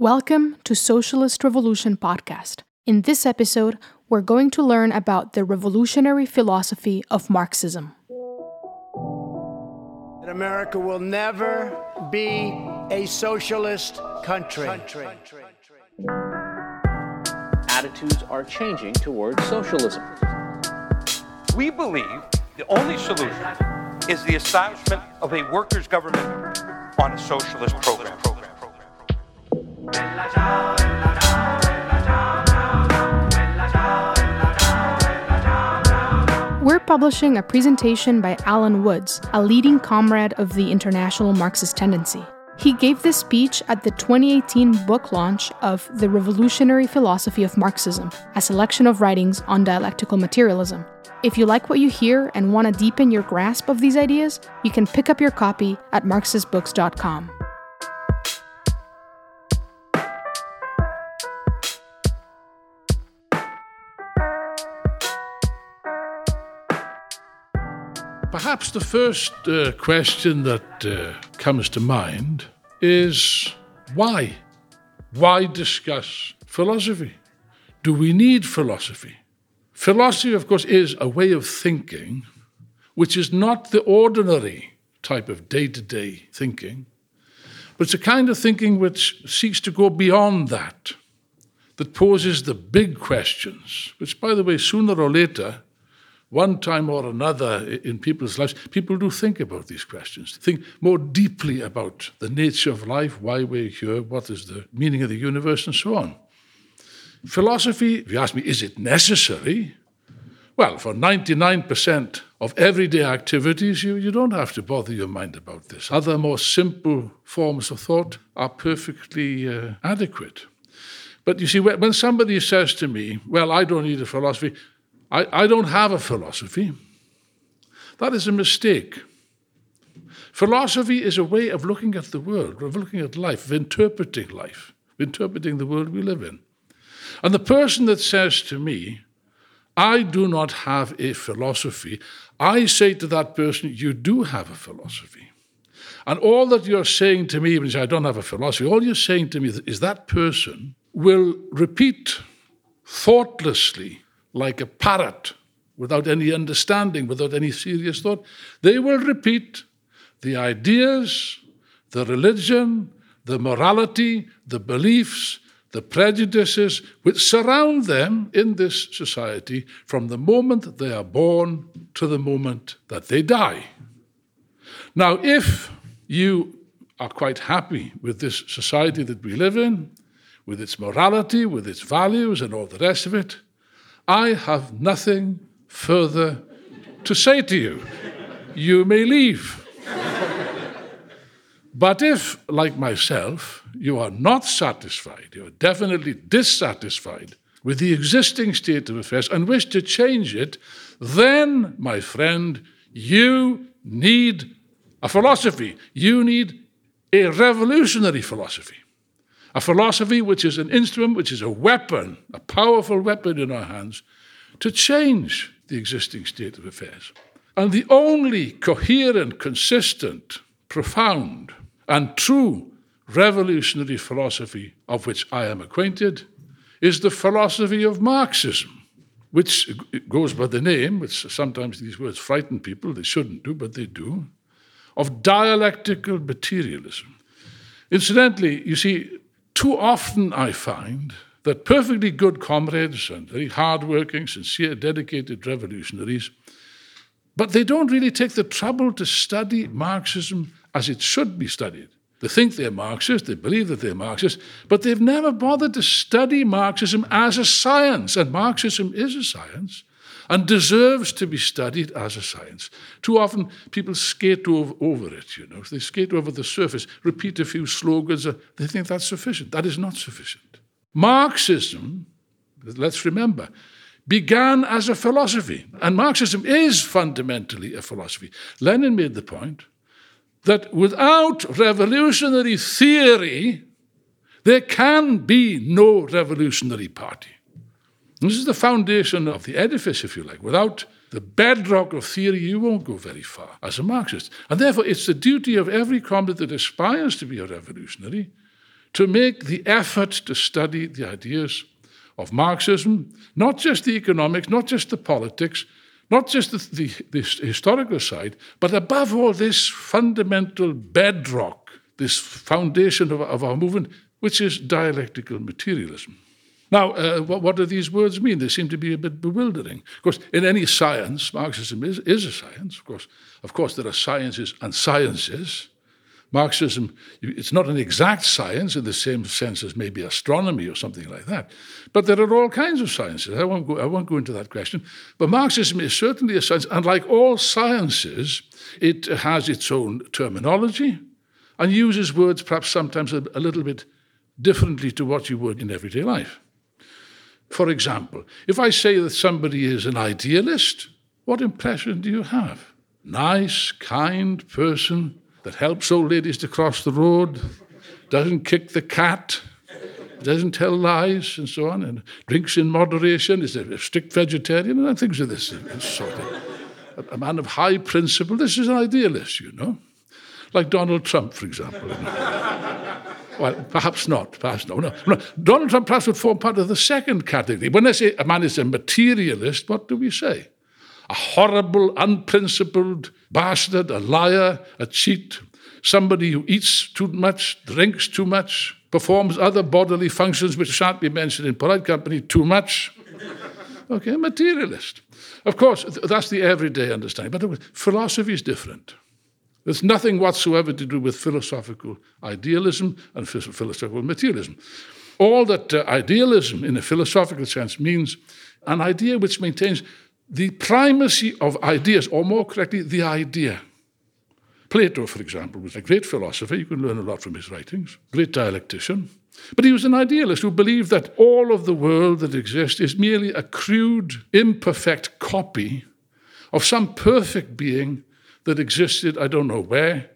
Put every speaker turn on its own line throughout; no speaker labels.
Welcome to Socialist Revolution Podcast. In this episode, we're going to learn about the revolutionary philosophy of Marxism.
America will never be a socialist country.
Attitudes are changing towards socialism.
We believe the only solution is the establishment of a workers' government on a socialist program.
We're publishing a presentation by Alan Woods, a leading comrade of the International Marxist Tendency. He gave this speech at the 2018 book launch of The Revolutionary Philosophy of Marxism, a selection of writings on dialectical materialism. If you like what you hear and want to deepen your grasp of these ideas, you can pick up your copy at marxistbooks.com.
Perhaps the first uh, question that uh, comes to mind is why? Why discuss philosophy? Do we need philosophy? Philosophy, of course, is a way of thinking which is not the ordinary type of day to day thinking, but it's a kind of thinking which seeks to go beyond that, that poses the big questions, which, by the way, sooner or later one time or another in people's lives, people do think about these questions, think more deeply about the nature of life, why we're here, what is the meaning of the universe, and so on. Philosophy, if you ask me, is it necessary? Well, for 99% of everyday activities, you, you don't have to bother your mind about this. Other more simple forms of thought are perfectly uh, adequate. But you see, when somebody says to me, Well, I don't need a philosophy, I, I don't have a philosophy. That is a mistake. Philosophy is a way of looking at the world, of looking at life, of interpreting life, of interpreting the world we live in. And the person that says to me, I do not have a philosophy, I say to that person, You do have a philosophy. And all that you're saying to me when you say, I don't have a philosophy, all you're saying to me is that person will repeat thoughtlessly like a parrot without any understanding, without any serious thought. They will repeat the ideas, the religion, the morality, the beliefs, the prejudices which surround them in this society from the moment they are born to the moment that they die. Now, if you are quite happy with this society that we live in, with its morality, with its values, and all the rest of it, I have nothing further to say to you. You may leave. but if, like myself, you are not satisfied, you are definitely dissatisfied with the existing state of affairs and wish to change it, then, my friend, you need a philosophy. You need a revolutionary philosophy. A philosophy which is an instrument, which is a weapon, a powerful weapon in our hands to change the existing state of affairs. And the only coherent, consistent, profound, and true revolutionary philosophy of which I am acquainted is the philosophy of Marxism, which goes by the name, which sometimes these words frighten people, they shouldn't do, but they do, of dialectical materialism. Incidentally, you see, too often I find that perfectly good comrades and very hardworking, sincere, dedicated revolutionaries, but they don't really take the trouble to study Marxism as it should be studied. They think they're Marxist, they believe that they're Marxist, but they've never bothered to study Marxism as a science. And Marxism is a science and deserves to be studied as a science. Too often people skate over, it, you know. They skate over the surface, repeat a few slogans, uh, they think that's sufficient. That is not sufficient. Marxism, let's remember, began as a philosophy, and Marxism is fundamentally a philosophy. Lenin made the point that without revolutionary theory, there can be no revolutionary party. This is the foundation of the edifice, if you like. Without the bedrock of theory, you won't go very far as a Marxist. And therefore, it's the duty of every comrade that aspires to be a revolutionary to make the effort to study the ideas of Marxism, not just the economics, not just the politics, not just the, the, the historical side, but above all, this fundamental bedrock, this foundation of, of our movement, which is dialectical materialism. Now, uh, what, what, do these words mean? They seem to be a bit bewildering. Of course, in any science, Marxism is, is a science. Of course, of course, there are sciences and sciences. Marxism, it's not an exact science in the same sense as maybe astronomy or something like that. But there are all kinds of sciences. I won't go, I won't go into that question. But Marxism is certainly a science, and like all sciences, it has its own terminology and uses words perhaps sometimes a, a little bit differently to what you would in everyday life. For example, if I say that somebody is an idealist, what impression do you have? Nice, kind person that helps old ladies to cross the road, doesn't kick the cat, doesn't tell lies, and so on, and drinks in moderation, is a strict vegetarian, and things of this sort. Of, a man of high principle. This is an idealist, you know. Like Donald Trump, for example. Well, perhaps not. Perhaps not. No, no. Donald Trump perhaps would form part of the second category. When I say a man is a materialist, what do we say? a horrible, unprincipled bastard, a liar, a cheat, somebody who eats too much, drinks too much, performs other bodily functions which shan't be mentioned in polite company too much. Okay, materialist. Of course, that's the everyday understanding, but philosophy is different. There's nothing whatsoever to do with philosophical idealism and philosophical materialism. All that uh, idealism, in a philosophical sense, means an idea which maintains the primacy of ideas, or more correctly, the idea. Plato, for example, was a great philosopher. You can learn a lot from his writings, great dialectician. But he was an idealist who believed that all of the world that exists is merely a crude, imperfect copy of some perfect being that existed, I don't know where,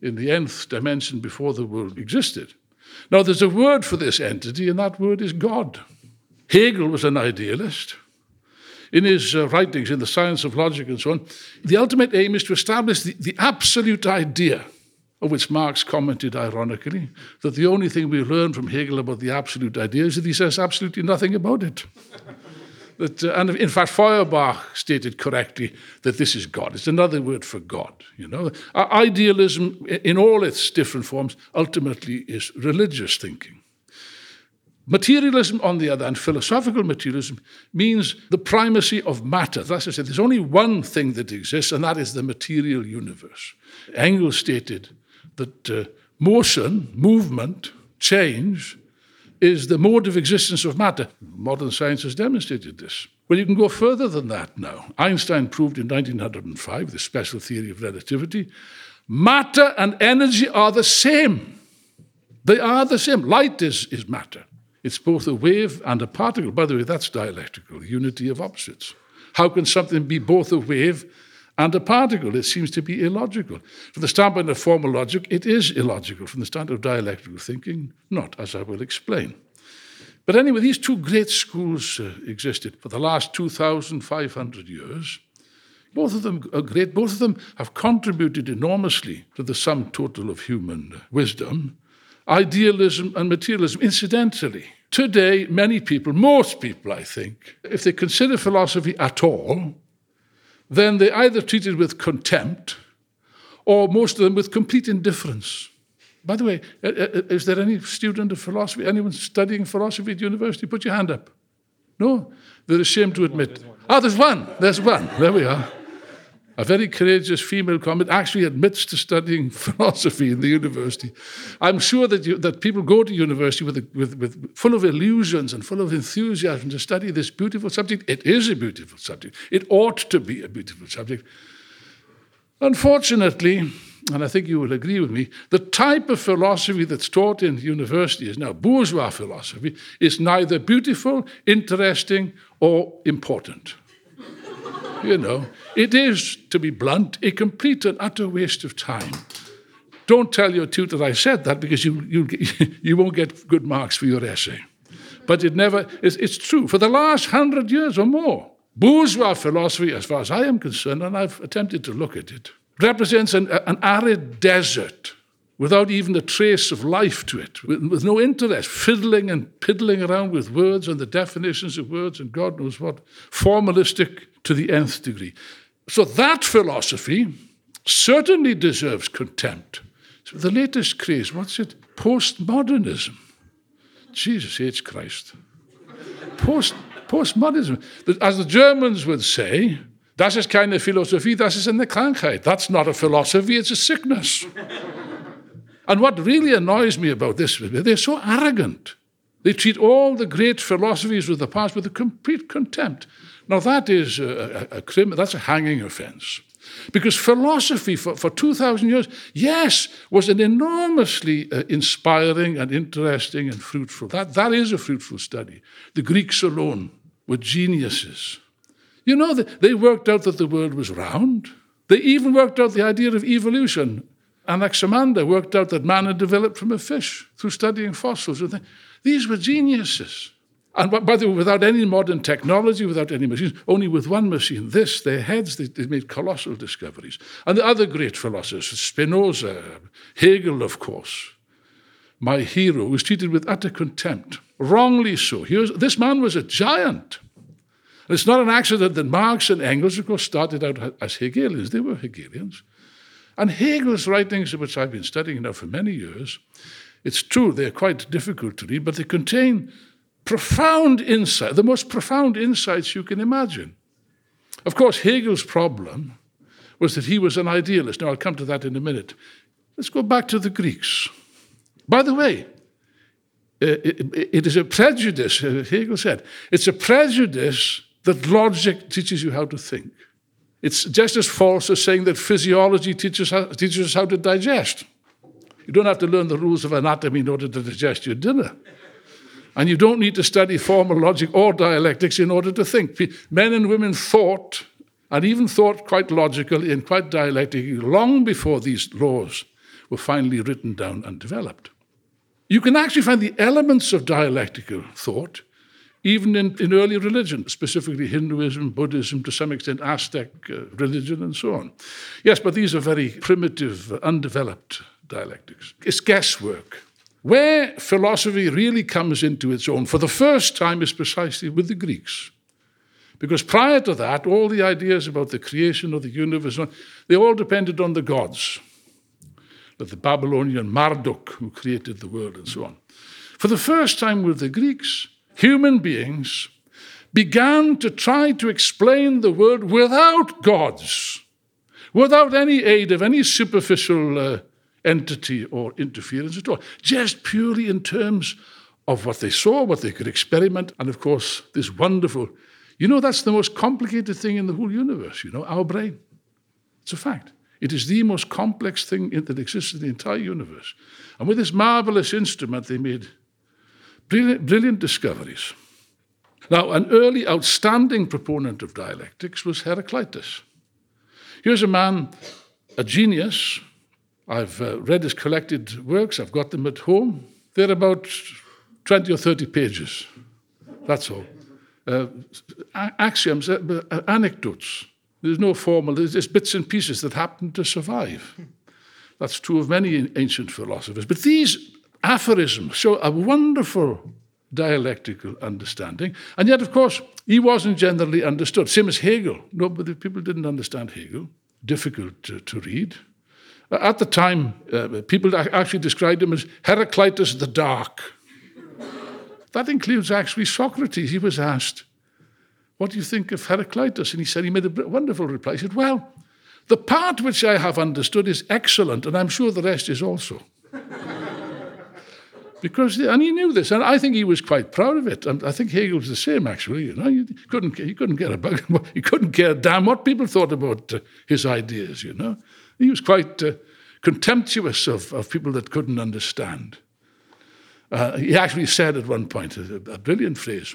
in the nth dimension before the world existed. Now, there's a word for this entity, and that word is God. Hegel was an idealist in his uh, writings in the science of logic and so on, the ultimate aim is to establish the, the absolute idea, of which Marx commented ironically, that the only thing we learn from Hegel about the absolute idea is that he says absolutely nothing about it. That, uh, and in fact, Feuerbach stated correctly that this is God. It's another word for God. You know, idealism, in all its different forms, ultimately is religious thinking. Materialism, on the other hand, philosophical materialism, means the primacy of matter. That's to say, there's only one thing that exists, and that is the material universe. Engels stated that uh, motion, movement, change, is the mode of existence of matter. Modern science has demonstrated this. Well, you can go further than that now. Einstein proved in 1905, the special theory of relativity, matter and energy are the same. They are the same. Light is, is matter. It's both a wave and a particle. By the way, that's dialectical, unity of opposites. How can something be both a wave and a particle? It seems to be illogical. From the standpoint of formal logic, it is illogical. From the standpoint of dialectical thinking, not, as I will explain. But anyway, these two great schools uh, existed for the last 2,500 years. Both of them are great. Both of them have contributed enormously to the sum total of human wisdom idealism and materialism. Incidentally, today, many people, most people, I think, if they consider philosophy at all, then they either treated with contempt or most of them with complete indifference. By the way, uh, uh, uh, is there any student of philosophy, anyone studying philosophy at university? Put your hand up. No? They're ashamed to admit. Ah, there's one. There's one. There we are a very courageous female comment, actually admits to studying philosophy in the university. I'm sure that, you, that people go to university with, a, with, with, full of illusions and full of enthusiasm to study this beautiful subject. It is a beautiful subject. It ought to be a beautiful subject. Unfortunately, and I think you will agree with me, the type of philosophy that's taught in university is now bourgeois philosophy, is neither beautiful, interesting, or important you know. It is, to be blunt, a complete and utter waste of time. Don't tell your tutor I said that because you, you, you won't get good marks for your essay. But it never, it's, it's true. For the last hundred years or more, bourgeois philosophy, as far as I am concerned, and I've attempted to look at it, represents an, an arid desert without even a trace of life to it, with, with, no interest, fiddling and piddling around with words and the definitions of words and God knows what, formalistic to the nth degree. So that philosophy certainly deserves contempt. So the latest craze, what's it? Postmodernism. Jesus H. Christ. Post, postmodernism. As the Germans would say, das ist keine Philosophie, das ist eine Krankheit. That's not a philosophy, it's a sickness. and what really annoys me about this, is they're so arrogant. They treat all the great philosophies of the past with a complete contempt. Now, that is a, a, a that's a hanging offense. Because philosophy for, for 2,000 years, yes, was an enormously uh, inspiring and interesting and fruitful. That, that is a fruitful study. The Greeks alone were geniuses. You know, they worked out that the world was round. They even worked out the idea of evolution. Anaximander worked out that man had developed from a fish through studying fossils. These were geniuses. And by the way, without any modern technology, without any machines, only with one machine, this, their heads, they, they made colossal discoveries. And the other great philosophers, Spinoza, Hegel, of course, my hero, was treated with utter contempt, wrongly so. Was, this man was a giant. And it's not an accident that Marx and Engels, of course, started out as Hegelians. They were Hegelians. And Hegel's writings, which I've been studying now for many years, it's true they're quite difficult to read, but they contain profound insight, the most profound insights you can imagine. Of course, Hegel's problem was that he was an idealist. Now, I'll come to that in a minute. Let's go back to the Greeks. By the way, uh, it, is a prejudice, uh, Hegel said, it's a prejudice that logic teaches you how to think. It's just as false as saying that physiology teaches us how to digest. You don't have to learn the rules of anatomy in order to digest your dinner. And you don't need to study formal logic or dialectics in order to think. Men and women thought, and even thought quite logically and quite dialectically, long before these laws were finally written down and developed. You can actually find the elements of dialectical thought even in, in early religion, specifically Hinduism, Buddhism, to some extent Aztec uh, religion, and so on. Yes, but these are very primitive, undeveloped dialectics. It's guesswork. Where philosophy really comes into its own for the first time is precisely with the Greeks. Because prior to that, all the ideas about the creation of the universe, they all depended on the gods. Like the Babylonian Marduk, who created the world, and so on. For the first time with the Greeks, human beings began to try to explain the world without gods, without any aid of any superficial uh, entity or interference at all, just purely in terms of what they saw, what they could experiment, and of course, this wonderful. You know, that's the most complicated thing in the whole universe, you know, our brain. It's a fact. It is the most complex thing that exists in the entire universe. And with this marvelous instrument, they made brilliant, brilliant discoveries. Now, an early outstanding proponent of dialectics was Heraclitus. Here's a man, a genius, I've uh, read his collected works, I've got them at home. They're about 20 or 30 pages. That's all. Uh, axioms, uh, uh, anecdotes. There's no formal, there's just bits and pieces that happen to survive. That's true of many ancient philosophers. But these aphorisms show a wonderful dialectical understanding. And yet, of course, he wasn't generally understood. Same as Hegel. Nobody, people didn't understand Hegel. Difficult to, to read. At the time, uh, people actually described him as Heraclitus the Dark. that includes actually Socrates. He was asked, What do you think of Heraclitus? And he said, He made a wonderful reply. He said, Well, the part which I have understood is excellent, and I'm sure the rest is also. because, and he knew this, and I think he was quite proud of it. And I think Hegel was the same, actually. You know, he couldn't, he couldn't get a bug, he couldn't care damn what people thought about uh, his ideas. You know, he was quite uh, contemptuous of, of people that couldn't understand. Uh, he actually said at one point, a, a brilliant phrase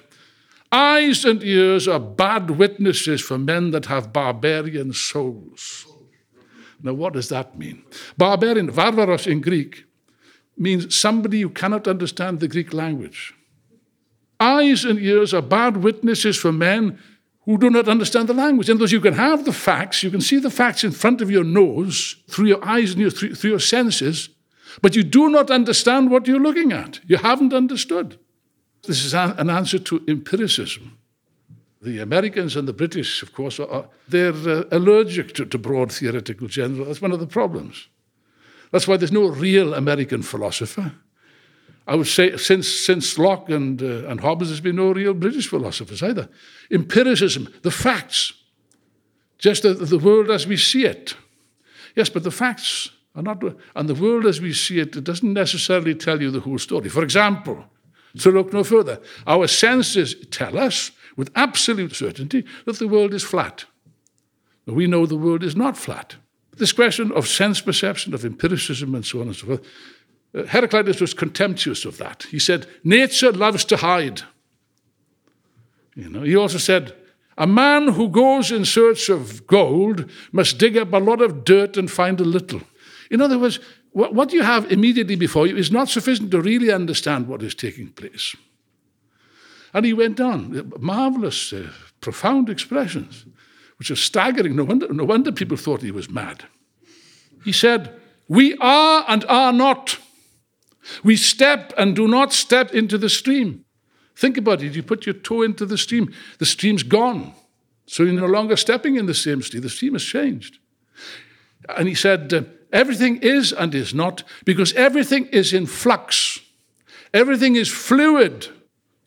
Eyes and ears are bad witnesses for men that have barbarian souls. Now, what does that mean? Barbarian, varvaros in Greek, means somebody who cannot understand the Greek language. Eyes and ears are bad witnesses for men who do not understand the language. In other words, you can have the facts, you can see the facts in front of your nose, through your eyes and your, through, through your senses, But you do not understand what you're looking at. You haven't understood. This is an answer to empiricism. The Americans and the British, of course, are, they're uh, allergic to, to broad theoretical general. That's one of the problems. That's why there's no real American philosopher. I would say since, since Locke and, uh, and Hobbes, there's been no real British philosophers either. Empiricism, the facts, just the, the world as we see it. Yes, but the facts are not, and the world as we see it, it doesn't necessarily tell you the whole story. For example, to look no further, our senses tell us with absolute certainty that the world is flat. We know the world is not flat. This question of sense perception, of empiricism, and so on and so forth, Heraclitus was contemptuous of that. He said, Nature loves to hide. You know, he also said, a man who goes in search of gold must dig up a lot of dirt and find a little. In other words, what you have immediately before you is not sufficient to really understand what is taking place. And he went on, marvelous, uh, profound expressions, which are staggering. No wonder, no wonder people thought he was mad. He said, We are and are not. We step and do not step into the stream. Think about it. You put your toe into the stream, the stream's gone. So you're no longer stepping in the same stream. The stream has changed. And he said, uh, Everything is and is not, because everything is in flux. Everything is fluid.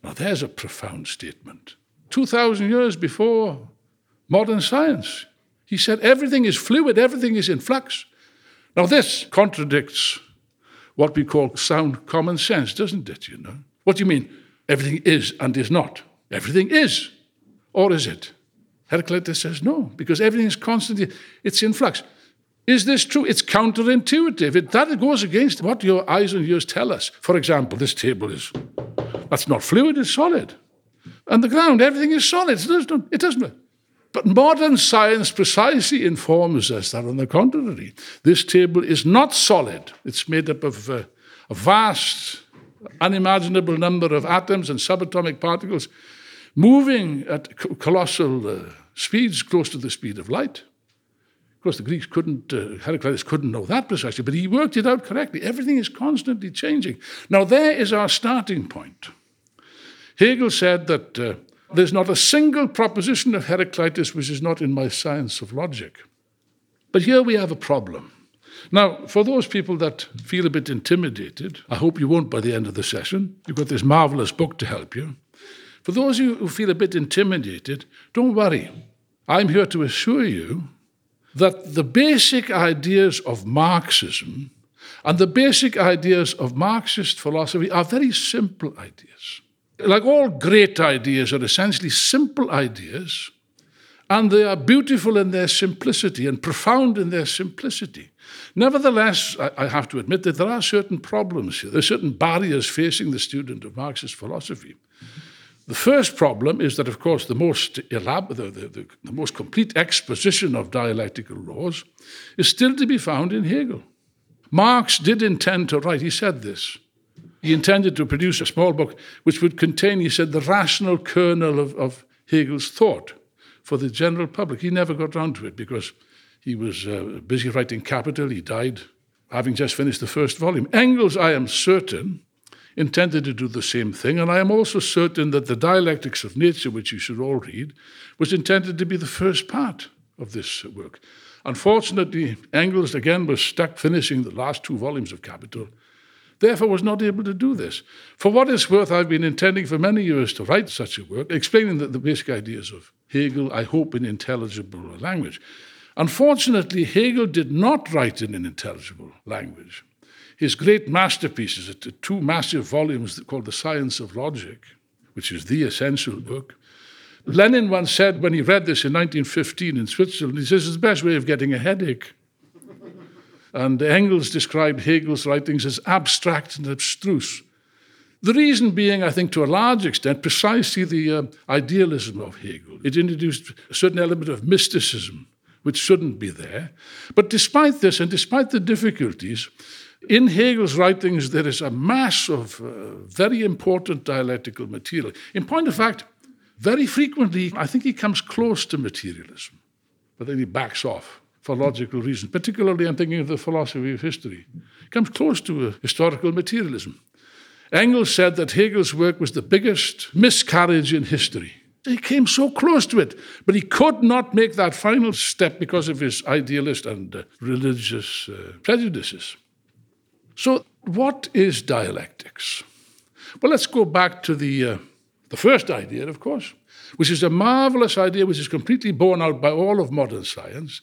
Now, there's a profound statement. 2,000 years before modern science, he said everything is fluid, everything is in flux. Now, this contradicts what we call sound common sense, doesn't it? You know? What do you mean? Everything is and is not. Everything is. Or is it? Heraclitus says no, because everything is constantly, it's in flux. Is this true? It's counterintuitive. It, that goes against what your eyes and ears tell us. For example, this table is, that's not fluid, it's solid. And the ground, everything is solid. It doesn't, it doesn't. But modern science precisely informs us that, on the contrary, this table is not solid. It's made up of uh, a vast, unimaginable number of atoms and subatomic particles moving at colossal uh, speeds close to the speed of light. Of course, the Greeks couldn't, uh, Heraclitus couldn't know that precisely, but he worked it out correctly. Everything is constantly changing. Now, there is our starting point. Hegel said that uh, there's not a single proposition of Heraclitus which is not in my science of logic. But here we have a problem. Now, for those people that feel a bit intimidated, I hope you won't by the end of the session. You've got this marvelous book to help you. For those of you who feel a bit intimidated, don't worry. I'm here to assure you that the basic ideas of Marxism and the basic ideas of Marxist philosophy are very simple ideas. Like all great ideas are essentially simple ideas, and they are beautiful in their simplicity and profound in their simplicity. Nevertheless, I have to admit that there are certain problems here. There are certain barriers facing the student of Marxist philosophy. The first problem is that, of course, the most elab- the, the, the, the most complete exposition of dialectical laws is still to be found in Hegel. Marx did intend to write, he said this. He intended to produce a small book which would contain, he said, the rational kernel of, of Hegel's thought for the general public. He never got round to it because he was uh, busy writing Capital. He died having just finished the first volume. Engels, I am certain, intended to do the same thing, and I am also certain that the Dialectics of Nature, which you should all read, was intended to be the first part of this work. Unfortunately, Engels again was stuck finishing the last two volumes of Capital, therefore was not able to do this. For what it's worth, I've been intending for many years to write such a work, explaining the, the basic ideas of Hegel, I hope, in intelligible language. Unfortunately, Hegel did not write in an intelligible language. His great masterpieces, the two massive volumes called The Science of Logic, which is the essential book. Lenin once said when he read this in 1915 in Switzerland, he says it's the best way of getting a headache. And Engels described Hegel's writings as abstract and abstruse. The reason being, I think, to a large extent, precisely the uh, idealism of Hegel. It introduced a certain element of mysticism, which shouldn't be there. But despite this, and despite the difficulties, in Hegel's writings, there is a mass of uh, very important dialectical material. In point of fact, very frequently, I think he comes close to materialism, but then he backs off for logical reasons. Particularly, I'm thinking of the philosophy of history. It comes close to historical materialism. Engels said that Hegel's work was the biggest miscarriage in history. He came so close to it, but he could not make that final step because of his idealist and uh, religious uh, prejudices. So, what is dialectics? Well, let's go back to the, uh, the first idea, of course, which is a marvelous idea which is completely borne out by all of modern science,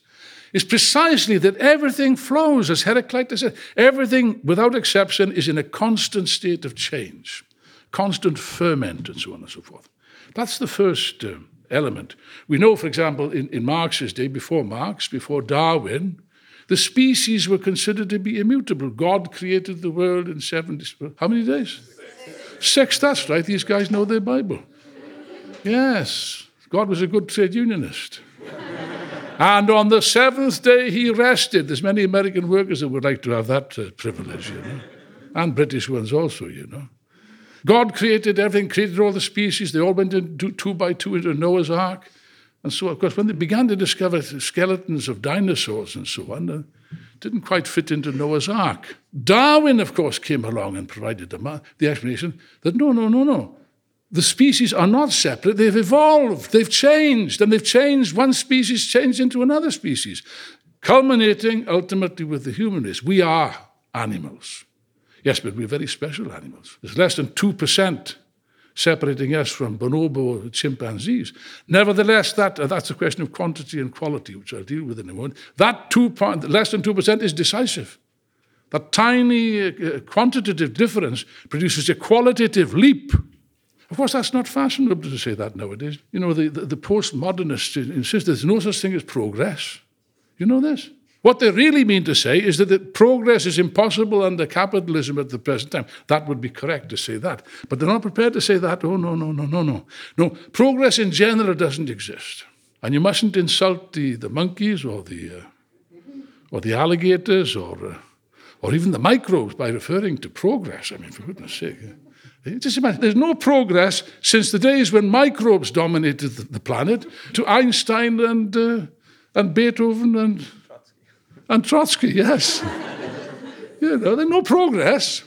is precisely that everything flows, as Heraclitus said. Everything, without exception, is in a constant state of change, constant ferment, and so on and so forth. That's the first uh, element. We know, for example, in, in Marx's day, before Marx, before Darwin, the species were considered to be immutable. God created the world in seven. How many days? Six, that's right. These guys know their Bible. Yes, God was a good trade unionist. And on the seventh day, he rested. There's many American workers that would like to have that uh, privilege, you know, and British ones also, you know. God created everything, created all the species. They all went two by two into Noah's Ark. And so, of course, when they began to discover skeletons of dinosaurs and so on, uh, didn't quite fit into Noah's Ark. Darwin, of course, came along and provided the, the explanation that no, no, no, no. The species are not separate, they've evolved, they've changed, and they've changed. One species changed into another species, culminating ultimately with the human race. We are animals. Yes, but we're very special animals. There's less than 2% separating us from bonobo chimpanzees. Nevertheless, that, uh, that's a question of quantity and quality, which I'll deal with in a moment. That two point, less than 2% is decisive. That tiny uh, quantitative difference produces a qualitative leap. Of course, that's not fashionable to say that nowadays. You know, the, the, the postmodernists insist there's no such thing as progress. You know this? What they really mean to say is that progress is impossible under capitalism at the present time. That would be correct to say that. But they're not prepared to say that. Oh, no, no, no, no, no. No, progress in general doesn't exist. And you mustn't insult the, the monkeys or the, uh, or the alligators or, uh, or even the microbes by referring to progress. I mean, for goodness sake. Just imagine, there's no progress since the days when microbes dominated the, planet to Einstein and, uh, and Beethoven and and Trotsky, yes. you know, there's no progress.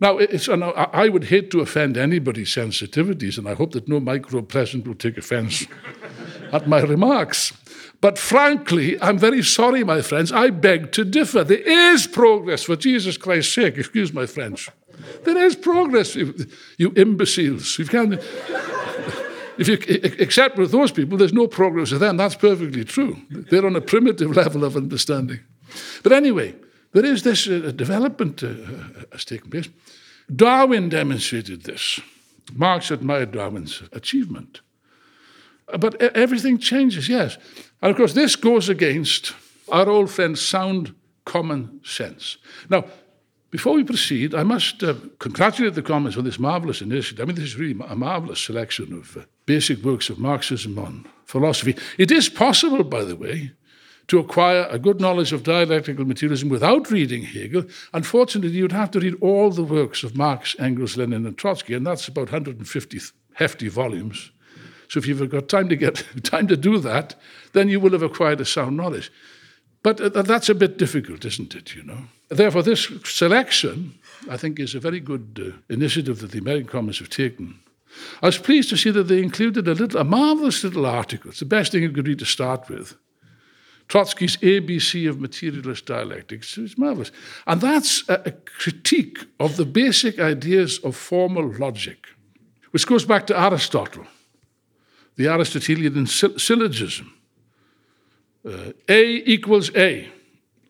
Now, I would hate to offend anybody's sensitivities, and I hope that no micro present will take offense at my remarks. But frankly, I'm very sorry, my friends. I beg to differ. There is progress, for Jesus Christ's sake. Excuse my French. There is progress, you imbeciles. You can't. If you accept with those people, there's no progress with them. That's perfectly true. They're on a primitive level of understanding. But anyway, there is this uh, development uh, has taken place. Darwin demonstrated this. Marx admired Darwin's achievement. But everything changes, yes. And of course, this goes against our old friend's sound common sense. Now, before we proceed, I must uh, congratulate the Commons on this marvelous initiative. I mean, this is really a marvelous selection of uh, basic works of Marxism on philosophy. It is possible, by the way, to acquire a good knowledge of dialectical materialism without reading Hegel. Unfortunately, you'd have to read all the works of Marx, Engels, Lenin, and Trotsky, and that's about 150 hefty volumes. So if you've got time to get time to do that, then you will have acquired a sound knowledge. But uh, that's a bit difficult, isn't it? You know. Therefore, this selection, I think, is a very good uh, initiative that the American Commons have taken. I was pleased to see that they included a little, a marvelous little article. It's the best thing you could read to start with. Trotsky's ABC of materialist dialectics. It's marvelous. And that's a, a critique of the basic ideas of formal logic, which goes back to Aristotle, the Aristotelian syllogism. Uh, a equals A,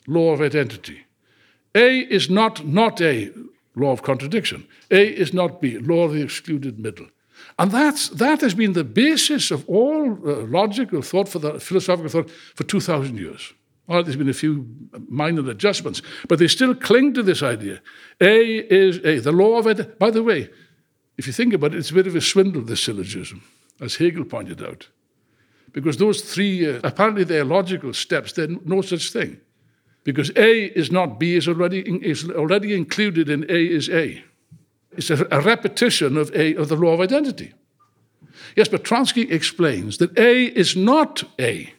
law of identity. A is not not A, law of contradiction. A is not B, law of the excluded middle. And that's, that has been the basis of all uh, logical thought for the philosophical thought for 2,000 years. Well, there's been a few minor adjustments, but they still cling to this idea. A is A. The law of it, by the way, if you think about it, it's a bit of a swindle, this syllogism, as Hegel pointed out. Because those three, uh, apparently they're logical steps, they're no such thing. Because A is not B is already, is already included in A is A. It's a, a repetition of A of the law of identity. Yes, but Trotsky explains that A is not A.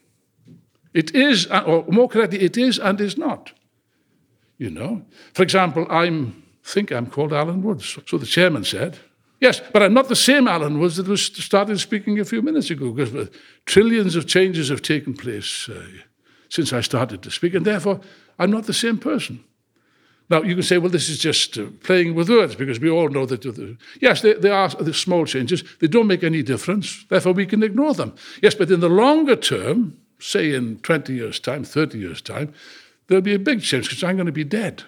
It is, or more correctly, it is and is not. You know, for example, I'm think I'm called Alan Woods. So the chairman said, Yes, but I'm not the same Alan Woods that was started speaking a few minutes ago because trillions of changes have taken place uh, since I started to speak, and therefore I'm not the same person. Now, you can say, well, this is just uh, playing with words because we all know that, uh, yes, they, there are the small changes. They don't make any difference. Therefore, we can ignore them. Yes, but in the longer term, say in 20 years' time, 30 years' time, there'll be a big change because I'm going to be dead.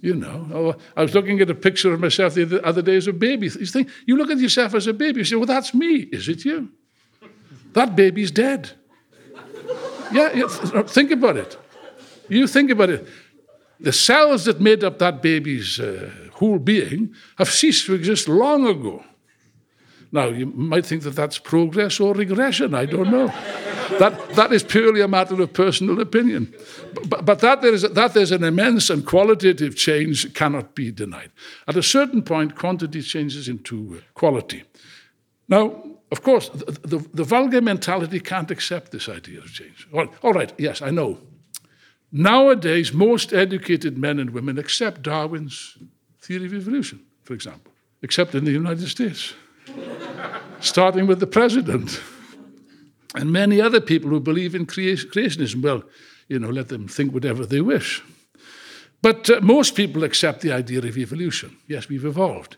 You know, oh, I was looking at a picture of myself the other day as a baby. You think, you look at yourself as a baby, you say, well, that's me. Is it you? That baby's dead. Yeah, yeah think about it. You think about it. The cells that made up that baby's uh, whole being have ceased to exist long ago. Now, you might think that that's progress or regression. I don't know. that, that is purely a matter of personal opinion. But, but that, there is, that there's an immense and qualitative change cannot be denied. At a certain point, quantity changes into quality. Now, of course, the, the, the vulgar mentality can't accept this idea of change. Well, all right, yes, I know. Nowadays, most educated men and women accept Darwin's theory of evolution, for example, except in the United States, starting with the president and many other people who believe in creationism. Well, you know, let them think whatever they wish. But uh, most people accept the idea of evolution. Yes, we've evolved.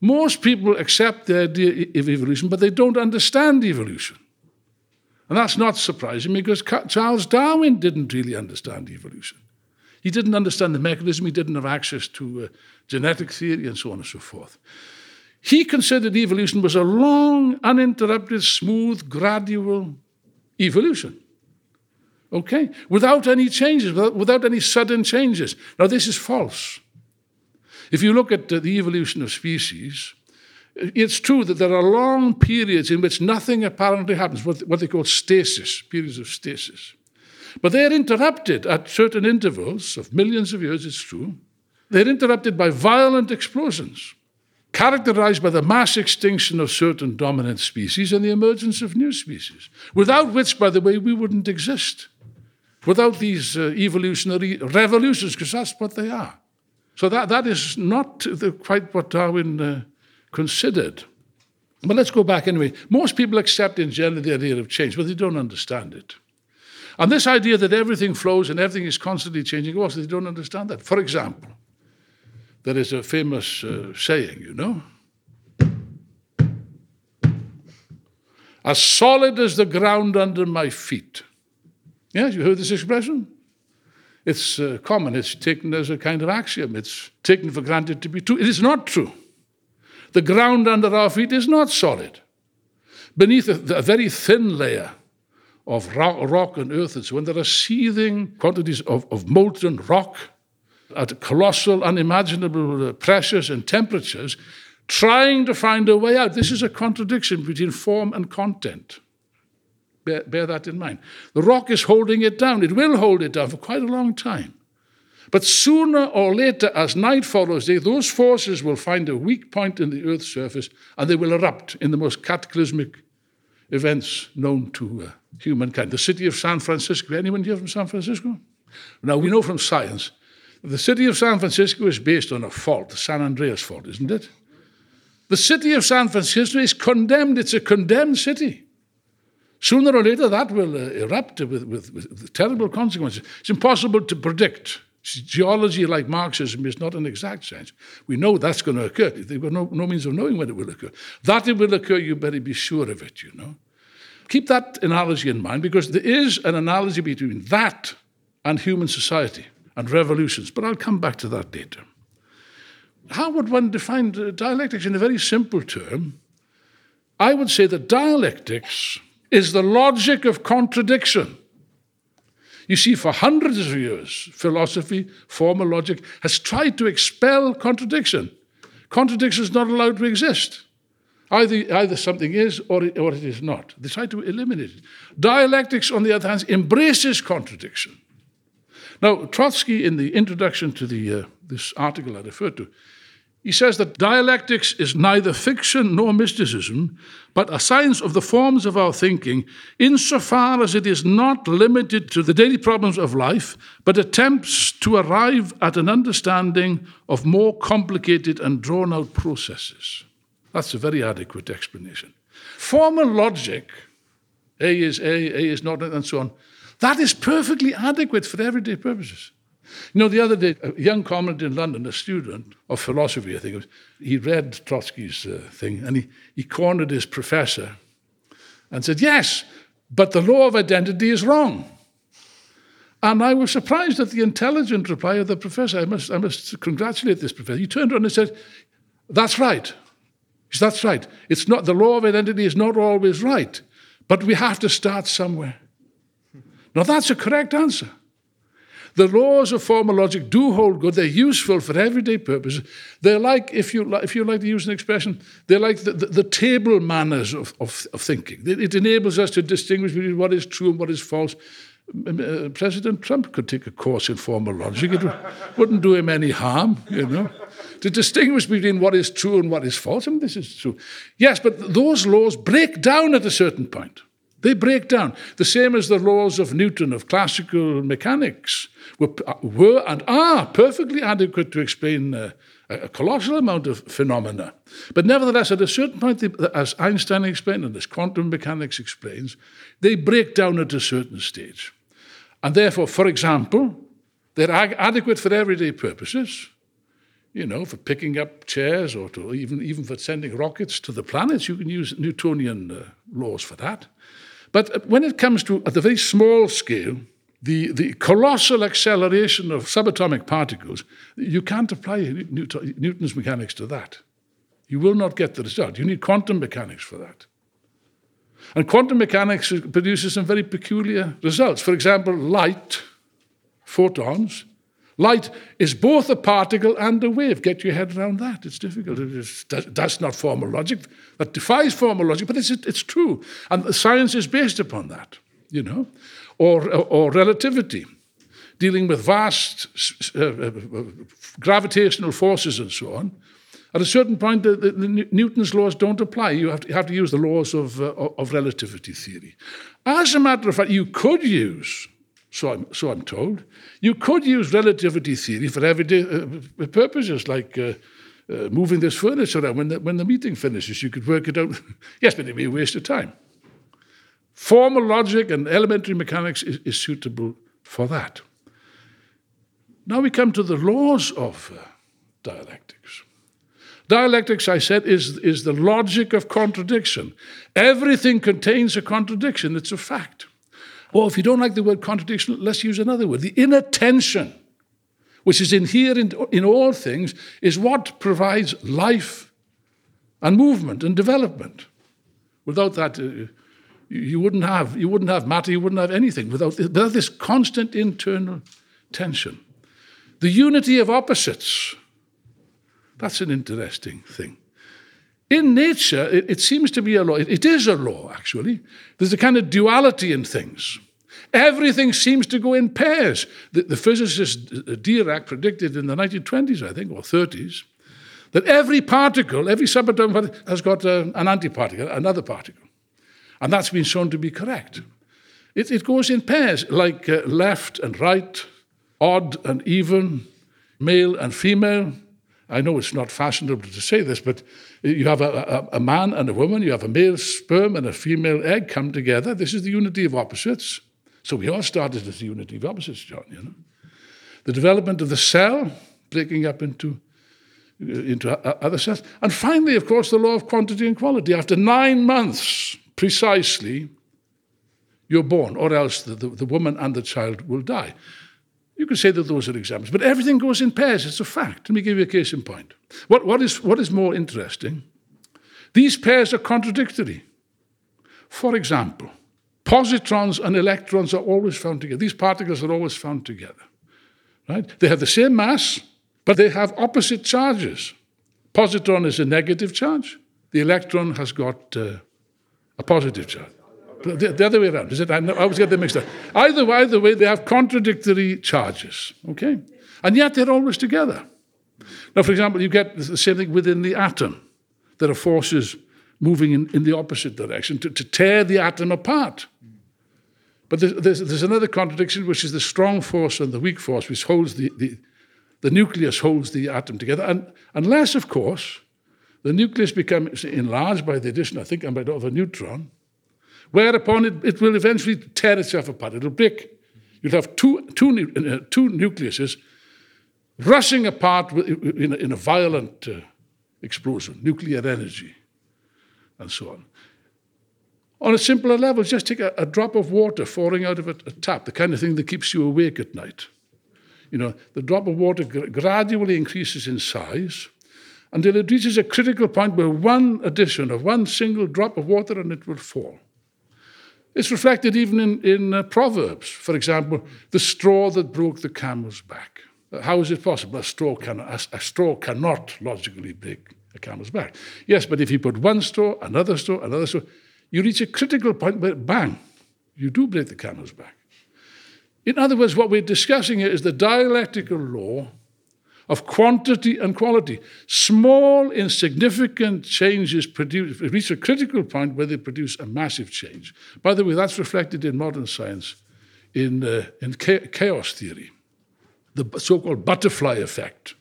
Most people accept the idea of evolution, but they don't understand evolution. And that's not surprising because Charles Darwin didn't really understand evolution. He didn't understand the mechanism, he didn't have access to uh, genetic theory and so on and so forth. He considered evolution was a long, uninterrupted, smooth, gradual evolution. Okay? Without any changes, without, without any sudden changes. Now, this is false. If you look at uh, the evolution of species, it's true that there are long periods in which nothing apparently happens, what, what they call stasis, periods of stasis. But they're interrupted at certain intervals of millions of years, it's true. They're interrupted by violent explosions, characterized by the mass extinction of certain dominant species and the emergence of new species, without which, by the way, we wouldn't exist. Without these uh, evolutionary revolutions, because that's what they are. So that, that is not the, quite what Darwin uh, considered. But let's go back anyway. Most people accept in general the idea of change, but they don't understand it. And this idea that everything flows and everything is constantly changing, also, they don't understand that. For example, there is a famous uh, saying, you know, as solid as the ground under my feet. Yes, you heard this expression? It's uh, common, it's taken as a kind of axiom, it's taken for granted to be true. It is not true. The ground under our feet is not solid. Beneath a, a very thin layer of rock, and earth and so there are seething quantities of, of molten rock at colossal, unimaginable uh, pressures and temperatures, trying to find a way out. This is a contradiction between form and content. Bear, bear, that in mind. The rock is holding it down. It will hold it down for quite a long time. But sooner or later, as night follows day, those forces will find a weak point in the Earth's surface and they will erupt in the most cataclysmic events known to uh, humankind. The city of San Francisco, anyone here from San Francisco? Now, we know from science the city of San Francisco is based on a fault, the San Andreas fault, isn't it? The city of San Francisco is condemned, it's a condemned city. Sooner or later, that will uh, erupt with, with, with terrible consequences. It's impossible to predict Geology, like Marxism, is not an exact science. We know that's going to occur. They've got no, no means of knowing when it will occur. That it will occur, you better be sure of it, you know. Keep that analogy in mind because there is an analogy between that and human society and revolutions. But I'll come back to that later. How would one define dialectics in a very simple term? I would say that dialectics is the logic of contradiction. You see, for hundreds of years, philosophy, formal logic, has tried to expel contradiction. Contradiction is not allowed to exist. Either, either something is or it, or it is not. They try to eliminate it. Dialectics, on the other hand, embraces contradiction. Now, Trotsky, in the introduction to the, uh, this article I referred to, He says that dialectics is neither fiction nor mysticism, but a science of the forms of our thinking, insofar as it is not limited to the daily problems of life, but attempts to arrive at an understanding of more complicated and drawn out processes. That's a very adequate explanation. Formal logic, A is A, A is not, and so on, that is perfectly adequate for everyday purposes. You know, the other day, a young comrade in London, a student of philosophy, I think, was, he read Trotsky's uh, thing and he, he cornered his professor and said, Yes, but the law of identity is wrong. And I was surprised at the intelligent reply of the professor. I must, I must congratulate this professor. He turned around and said, That's right. Said, That's right. It's not, the law of identity is not always right, but we have to start somewhere. Now, that's a correct answer. The laws of formal logic do hold good. They're useful for everyday purposes. They're like, if you, if you like to use an expression, they're like the, the, the table manners of, of, of thinking. It, it, enables us to distinguish between what is true and what is false. Uh, President Trump could take a course in formal logic. It wouldn't do him any harm, you know. To distinguish between what is true and what is false, I mean, this is true. Yes, but those laws break down at a certain point. They break down. The same as the laws of Newton, of classical mechanics, were, were and are perfectly adequate to explain uh, a colossal amount of phenomena. But nevertheless, at a certain point, they, as Einstein explained and as quantum mechanics explains, they break down at a certain stage. And therefore, for example, they're ag- adequate for everyday purposes, you know, for picking up chairs or to even, even for sending rockets to the planets. You can use Newtonian uh, laws for that. But when it comes to, at the very small scale, the, the colossal acceleration of subatomic particles, you can't apply Newton, Newton's mechanics to that. You will not get the result. You need quantum mechanics for that. And quantum mechanics produces some very peculiar results. For example, light, photons, Light is both a particle and a wave. Get your head around that. It's difficult. It is, that's not formal logic. That defies formal logic, but it's, it's true. And science is based upon that, you know. Or, or relativity, dealing with vast uh, uh, gravitational forces and so on. At a certain point, the, the, the Newton's laws don't apply. You have to, you have to use the laws of, uh, of relativity theory. As a matter of fact, you could use so I'm, so I'm told. You could use relativity theory for everyday uh, purposes, like uh, uh, moving this furniture around. When the, when the meeting finishes, you could work it out. yes, but it'd be a waste of time. Formal logic and elementary mechanics is, is suitable for that. Now we come to the laws of uh, dialectics. Dialectics, I said, is, is the logic of contradiction. Everything contains a contradiction, it's a fact. Or if you don't like the word contradiction, let's use another word. The inner tension, which is inherent in all things, is what provides life and movement and development. Without that, uh, you wouldn't have you wouldn't have matter, you wouldn't have anything without, without this constant internal tension. The unity of opposites. That's an interesting thing. In nature, it, it seems to be a law. It, it is a law, actually. There's a kind of duality in things. Everything seems to go in pairs. The, the physicist Dirac predicted in the 1920s, I think, or 30s, that every particle, every subatomic particle, has got uh, an antiparticle, another particle. And that's been shown to be correct. It, it goes in pairs, like uh, left and right, odd and even, male and female, I know it's not fashionable to say this, but you have a, a, a, man and a woman, you have a male sperm and a female egg come together. This is the unity of opposites. So we all started as the unity of opposites, John, you know. The development of the cell breaking up into, uh, into other cells. And finally, of course, the law of quantity and quality. After nine months, precisely, you're born, or else the, the, the woman and the child will die. You could say that those are examples, but everything goes in pairs. It's a fact. Let me give you a case in point. What, what, is, what is more interesting? These pairs are contradictory. For example, positrons and electrons are always found together. These particles are always found together. Right? They have the same mass, but they have opposite charges. Positron is a negative charge. The electron has got uh, a positive charge. The, the, other way around, is it? I, always get them mixed up. Either, either way, they have contradictory charges, okay? And yet they're always together. Now, for example, you get the same thing within the atom. There are forces moving in, in the opposite direction to, to tear the atom apart. But there's, there's, there's, another contradiction, which is the strong force and the weak force, which holds the, the, the nucleus holds the atom together. And unless, of course, the nucleus becomes enlarged by the addition, I think, and by of a neutron, whereupon it, it will eventually tear itself apart. It'll break. You'll have two, two, uh, two nucleuses rushing apart in a, in a violent uh, explosion, nuclear energy, and so on. On a simpler level, just take a, a drop of water falling out of a, a, tap, the kind of thing that keeps you awake at night. You know, the drop of water gr- gradually increases in size until it reaches a critical point where one addition of one single drop of water and it will fall. It's reflected even in, in uh, Proverbs. For example, the straw that broke the camel's back. How is it possible? A straw, can, a, a straw cannot logically break a camel's back. Yes, but if you put one straw, another straw, another straw, you reach a critical point where, bang, you do break the camel's back. In other words, what we're discussing here is the dialectical law of quantity and quality. Small, insignificant changes produce, reach a critical point where they produce a massive change. By the way, that's reflected in modern science in, uh, in chaos theory the so called butterfly effect,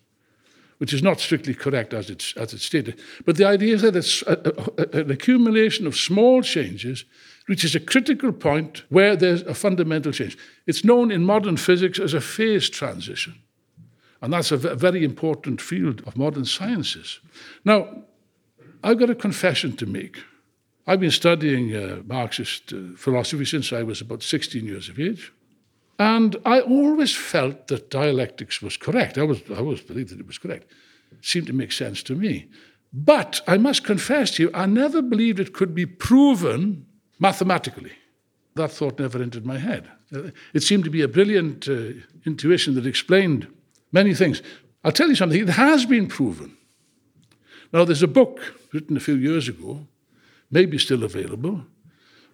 which is not strictly correct as it's, as it's stated. But the idea is that it's a, a, an accumulation of small changes reaches a critical point where there's a fundamental change. It's known in modern physics as a phase transition. And that's a very important field of modern sciences. Now, I've got a confession to make. I've been studying uh, Marxist uh, philosophy since I was about 16 years of age. And I always felt that dialectics was correct. I was I always believed that it was correct. It seemed to make sense to me. But I must confess to you, I never believed it could be proven mathematically. That thought never entered my head. It seemed to be a brilliant uh, intuition that explained many things. I'll tell you something, it has been proven. Now, there's a book written a few years ago, maybe still available,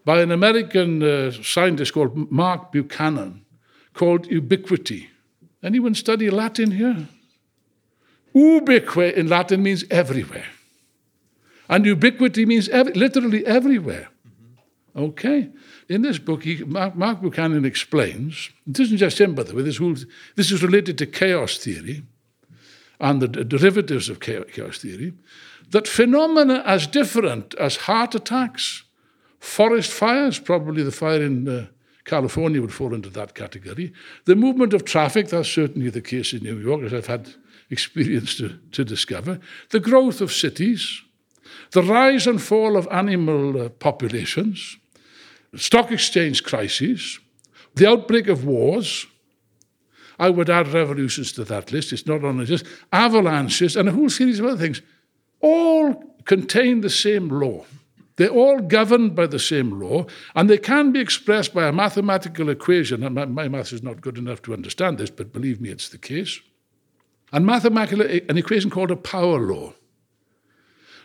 by an American uh, scientist called Mark Buchanan called ubiquity. Anyone study Latin here? Ubique in Latin means everywhere. And ubiquity means ev- literally everywhere. Okay? In this book, he, Mark, Mark, Buchanan explains, it isn't just him, by the way, this, whole, this is related to chaos theory and the derivatives of chaos theory, that phenomena as different as heart attacks, forest fires, probably the fire in uh, California would fall into that category. The movement of traffic, that's certainly the case in New York, as I've had experience to, to discover. The growth of cities, the rise and fall of animal uh, populations, stock exchange crises, the outbreak of wars. I would add revolutions to that list. It's not only just avalanches and a whole series of other things. All contain the same law. They're all governed by the same law, and they can be expressed by a mathematical equation. And my, my math is not good enough to understand this, but believe me, it's the case. And mathematical, eh, an equation called a power law.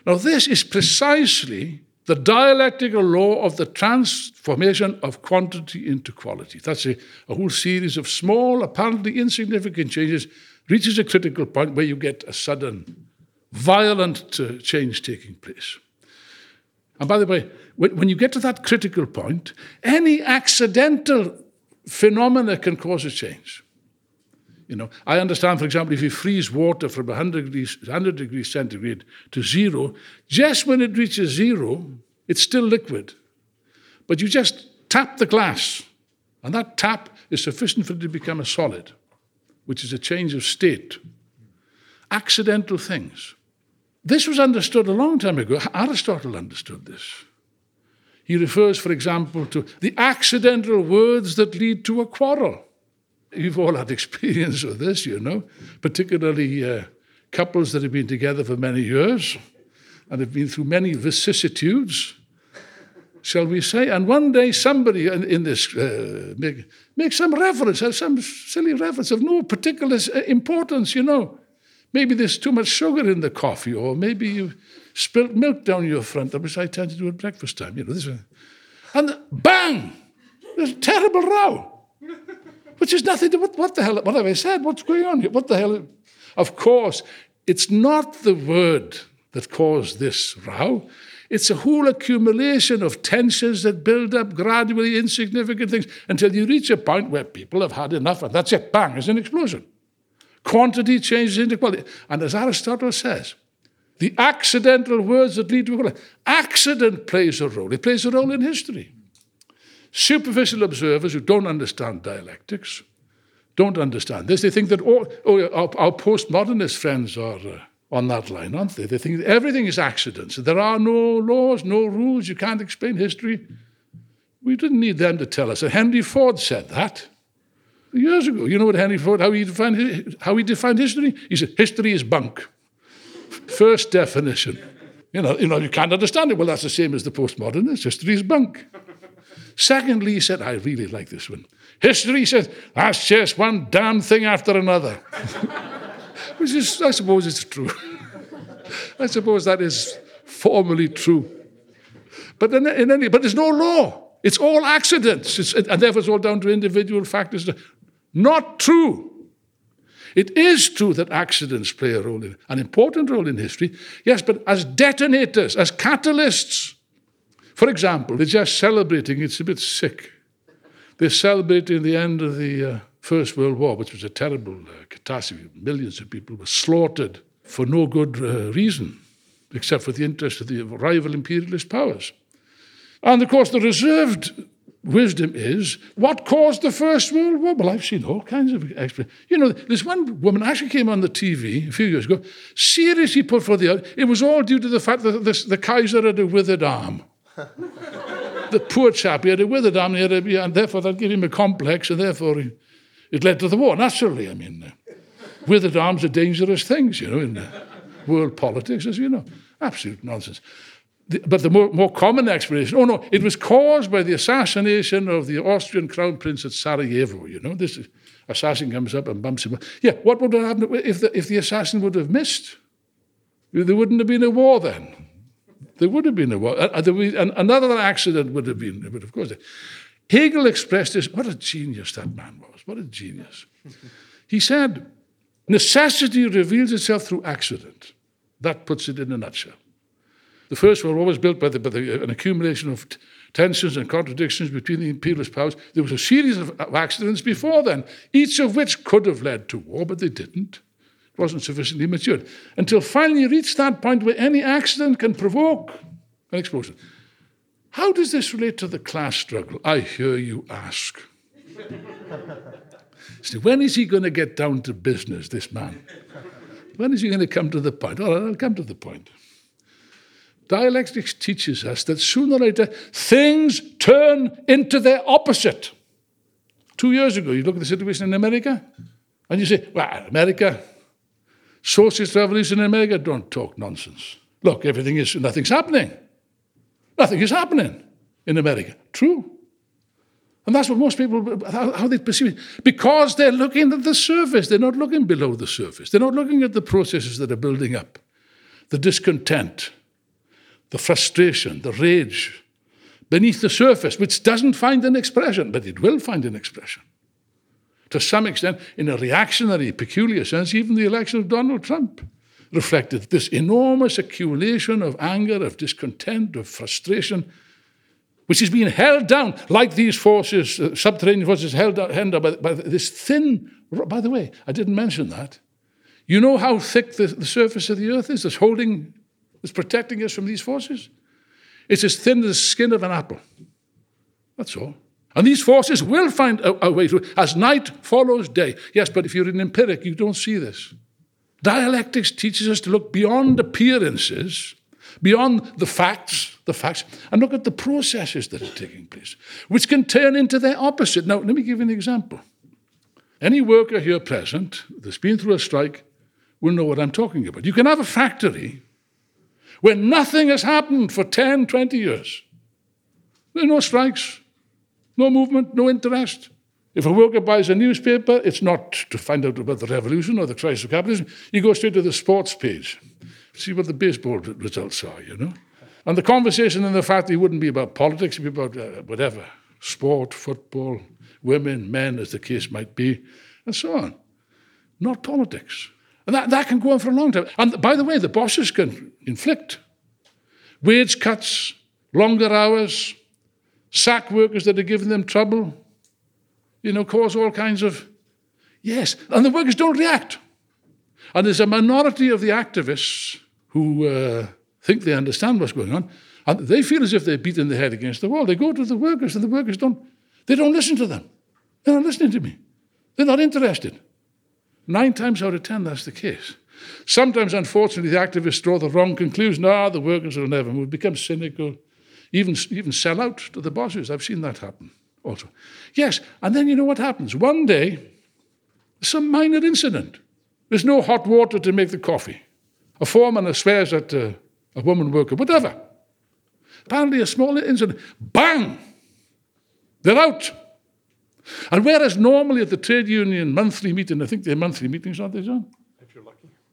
Now, this is precisely the dialectical law of the transformation of quantity into quality. That's a, a whole series of small, apparently insignificant changes, reaches a critical point where you get a sudden, violent uh, change taking place. And by the way, when you get to that critical point, any accidental phenomena can cause a change. You know, I understand, for example, if you freeze water from 100 degrees, 100 degrees centigrade to zero, just when it reaches zero, it's still liquid. But you just tap the glass, and that tap is sufficient for it to become a solid, which is a change of state. Accidental things. This was understood a long time ago. Aristotle understood this. He refers, for example, to the accidental words that lead to a quarrel. You've all had experience of this, you know, particularly uh, couples that have been together for many years and have been through many vicissitudes, shall we say. And one day somebody in, in this uh, make, make some reference, some silly reference of no particular uh, importance, you know. Maybe there's too much sugar in the coffee, or maybe you spilt milk down your front, which I tend to do at breakfast time. You know, this. And bang! There's a terrible row. Which is nothing to what, what the hell, what have I said? What's going on here? What the hell? Of course, it's not the word that caused this row. It's a whole accumulation of tensions that build up gradually insignificant things until you reach a point where people have had enough, and that's it, bang, it's an explosion. Quantity changes into quality. And as Aristotle says, the accidental words that lead to. Accident plays a role. It plays a role in history. Superficial observers who don't understand dialectics don't understand this. They think that all, oh, our, our postmodernist friends are uh, on that line, aren't they? They think everything is accidents. There are no laws, no rules. You can't explain history. We didn't need them to tell us. And Henry Ford said that years ago. You know what Henry Ford, how he defined, how he defined history? He said, history is bunk. First definition. You know, you know, you can't understand it. Well, that's the same as the postmodernist. History is bunk. Secondly, he said, I really like this one. History says, that's just one damn thing after another. Which is, I suppose, it's true. I suppose that is formally true. But in, in any, but there's no law. It's all accidents, it's, and therefore it's all down to individual factors. Not true. It is true that accidents play a role in an important role in history, yes, but as detonators, as catalysts. For example, they're just celebrating, it's a bit sick. They're celebrating the end of the uh, First World War, which was a terrible uh, catastrophe. Millions of people were slaughtered for no good uh, reason, except for the interest of the rival imperialist powers. And of course, the reserved wisdom is what caused the First World War? Well, I've seen all kinds of explanations. You know, this one woman actually came on the TV a few years ago, seriously put for the it was all due to the fact that this, the Kaiser had a withered arm. the poor chap, he had a withered arm, and, a, and therefore that gave him a complex, and therefore he, it led to the war. Naturally, I mean, uh, withered arms are dangerous things, you know, in uh, world politics, as you know. Absolute nonsense but the more, more common explanation, oh no, it was caused by the assassination of the Austrian crown prince at Sarajevo. You know, this assassin comes up and bumps him. Yeah, what would have happened if the, if the assassin would have missed? There wouldn't have been a war then. There would have been a war. Uh, uh another accident would have been, but of course. Hegel expressed this. What a genius that man was. What a genius. He said, necessity reveals itself through accident. That puts it in a nutshell. The First World War was built by, the, by the, an accumulation of t- tensions and contradictions between the imperialist powers. There was a series of accidents before then, each of which could have led to war, but they didn't. Wasn't sufficiently matured. Until finally you reach that point where any accident can provoke an explosion. How does this relate to the class struggle? I hear you ask. so when is he going to get down to business, this man? When is he going to come to the point? All right, I'll come to the point. Dialectics teaches us that sooner or later things turn into their opposite. Two years ago, you look at the situation in America and you say, well, America, socialist revolution in America, don't talk nonsense. Look, everything is, nothing's happening. Nothing is happening in America. True. And that's what most people, how, they perceive it. Because they're looking at the surface, they're not looking below the surface. They're not looking at the processes that are building up, the discontent, the frustration, the rage beneath the surface, which doesn't find an expression, but it will find an expression. To some extent, in a reactionary, peculiar sense, even the election of Donald Trump reflected this enormous accumulation of anger, of discontent, of frustration, which is being held down like these forces, uh, subterranean forces, held down, held down by, by, this thin. By the way, I didn't mention that. You know how thick the, the surface of the earth is that's holding that's protecting us from these forces? It's as thin as the skin of an apple. That's all. And these forces will find a, a, way through as night follows day. Yes, but if you're an empiric, you don't see this. Dialectics teaches us to look beyond appearances, beyond the facts, the facts, and look at the processes that are taking place, which can turn into their opposite. Now, let me give you an example. Any worker here present that's been through a strike will know what I'm talking about. You can have a factory where nothing has happened for 10, 20 years. There are no strikes, no movement, no interest. If a worker buys a newspaper, it's not to find out about the revolution or the crisis of capitalism. You go straight to the sports page, see what the baseball results are, you know. And the conversation and the fact it wouldn't be about politics, it'd be about uh, whatever sport, football, women, men, as the case might be, and so on. Not politics. And that, that can go on for a long time. And by the way, the bosses can inflict wage cuts, longer hours, sack workers that are giving them trouble, you know, cause all kinds of. Yes, and the workers don't react. And there's a minority of the activists who uh, think they understand what's going on, and they feel as if they're beating their head against the wall. They go to the workers, and the workers don't, they don't listen to them. They're not listening to me. They're not interested. Nine times out of ten, that's the case. Sometimes, unfortunately, the activists draw the wrong conclusion. Ah, the workers will never move, become cynical, even, even sell out to the bosses. I've seen that happen also. Yes, and then you know what happens? One day, some minor incident. There's no hot water to make the coffee. A foreman swears at uh, a woman worker, whatever. Apparently, a small incident, bang! They're out. And whereas normally at the trade union monthly meeting, I think they're monthly meetings, aren't they, John?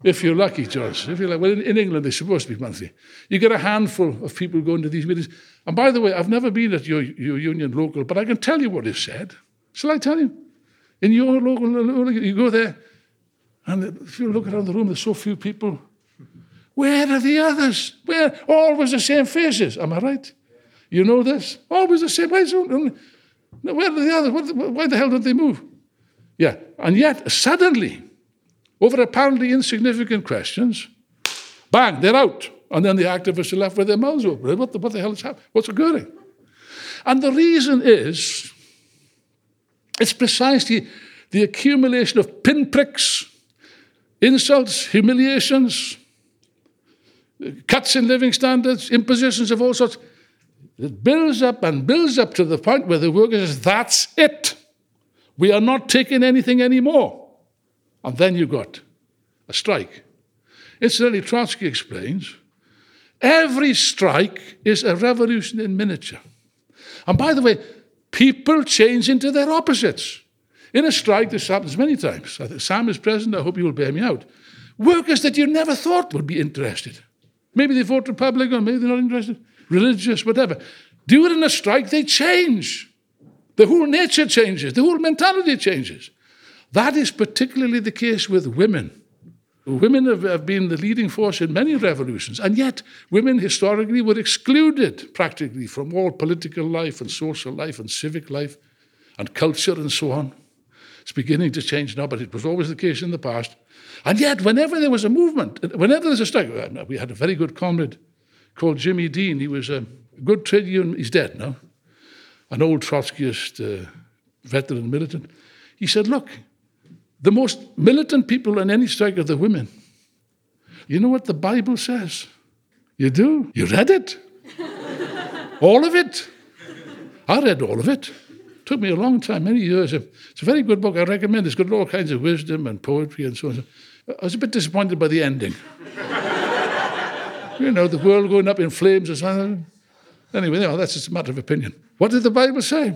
If you're lucky.
George. If you're like, well, in, in England, they're supposed to be monthly. You get a handful of people going to these meetings. And by the way, I've never been at your, your union local, but I can tell you what is said. Shall I tell you? In your local, you go there, and if you look around the room, there's so few people. Where are the others? Where? Always the same faces. Am I right? You know this? Always the same. Why where are the others? Why the hell don't they move? Yeah. And yet, suddenly, over apparently insignificant questions, bang, they're out. And then the activists are left with their mouths open. What the, what the hell is happening? What's occurring? And the reason is it's precisely the accumulation of pinpricks, insults, humiliations, cuts in living standards, impositions of all sorts. It builds up and builds up to the point where the worker says, That's it. We are not taking anything anymore. And then you got a strike. Incidentally, Trotsky explains every strike is a revolution in miniature. And by the way, people change into their opposites. In a strike, this happens many times. Sam is present, I hope you will bear me out. Workers that you never thought would be interested. Maybe they vote Republican, maybe they're not interested religious, whatever, do it in a strike, they change. The whole nature changes, the whole mentality changes. That is particularly the case with women. Women have, have, been the leading force in many revolutions, and yet women historically were excluded practically from all political life and social life and civic life and culture and so on. It's beginning to change now, but it was always the case in the past. And yet, whenever there was a movement, whenever there's a strike, we had a very good comrade called Jimmy Deane. He was a good trade union. He's dead now. An old Trotskyist uh, veteran militant. He said, Look, the most militant people in any strike are the women. You know what the Bible says? You do? You read it? all of it? I read all of it. it. Took me a long time, many years. It's a very good book. I recommend it. It's got all kinds of wisdom and poetry and so on. I was a bit disappointed by the ending. You know, the world going up in flames or something. Anyway, that's just a matter of opinion. What did the Bible say?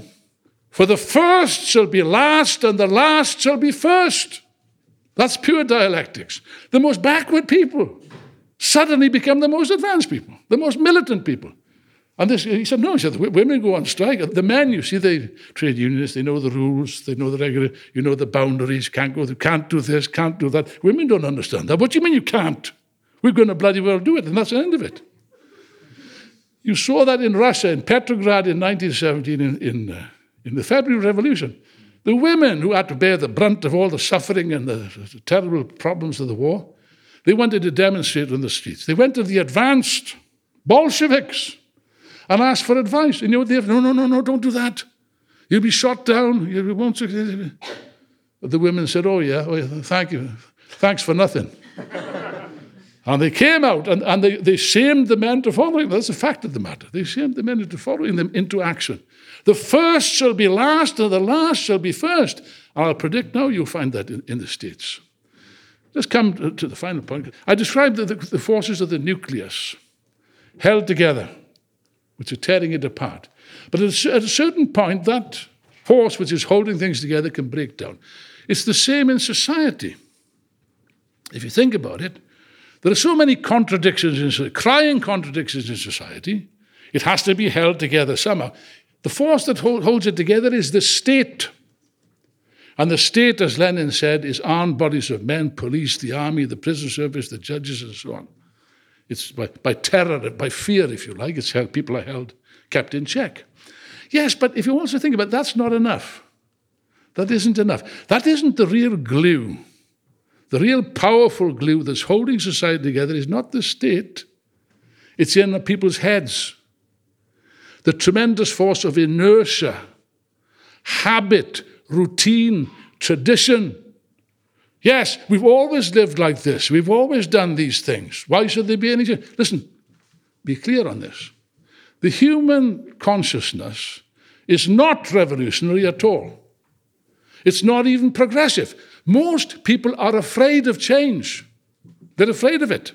For the first shall be last, and the last shall be first. That's pure dialectics. The most backward people suddenly become the most advanced people, the most militant people. And this, he said, no, he said, women go on strike. The men, you see, they trade unionists, they know the rules, they know the regular, you know the boundaries, can't go, can't do this, can't do that. Women don't understand that. What do you mean you can't? We're going to bloody well do it, and that's the end of it. You saw that in Russia, in Petrograd in 1917, in, in, uh, in the February Revolution. The women who had to bear the brunt of all the suffering and the, the terrible problems of the war, they wanted to demonstrate on the streets. They went to the advanced Bolsheviks and asked for advice. And you know what they have? No, no, no, no, don't do that. You'll be shot down. You won't succeed. But the women said, oh oh, yeah, thank you. Thanks for nothing. And they came out and, and they, they shamed the men to following. That's a fact of the matter. They shamed the men into following them into action. The first shall be last, and the last shall be first. I'll predict now you'll find that in, in the States. Let's come to the final point. I described the, the, the forces of the nucleus held together, which are tearing it apart. But at a, at a certain point, that force which is holding things together can break down. It's the same in society. If you think about it, there are so many contradictions, in, crying contradictions in society. It has to be held together somehow. The force that hold, holds it together is the state. And the state, as Lenin said, is armed bodies of men, police, the army, the prison service, the judges, and so on. It's by, by terror, by fear, if you like, it's how people are held, kept in check. Yes, but if you also think about it, that's not enough. That isn't enough. That isn't the real glue. The real powerful glue that's holding society together is not the state, it's in people's heads. The tremendous force of inertia, habit, routine, tradition. Yes, we've always lived like this. We've always done these things. Why should there be any? Listen, be clear on this. The human consciousness is not revolutionary at all. It's not even progressive. Most people are afraid of change. They're afraid of it.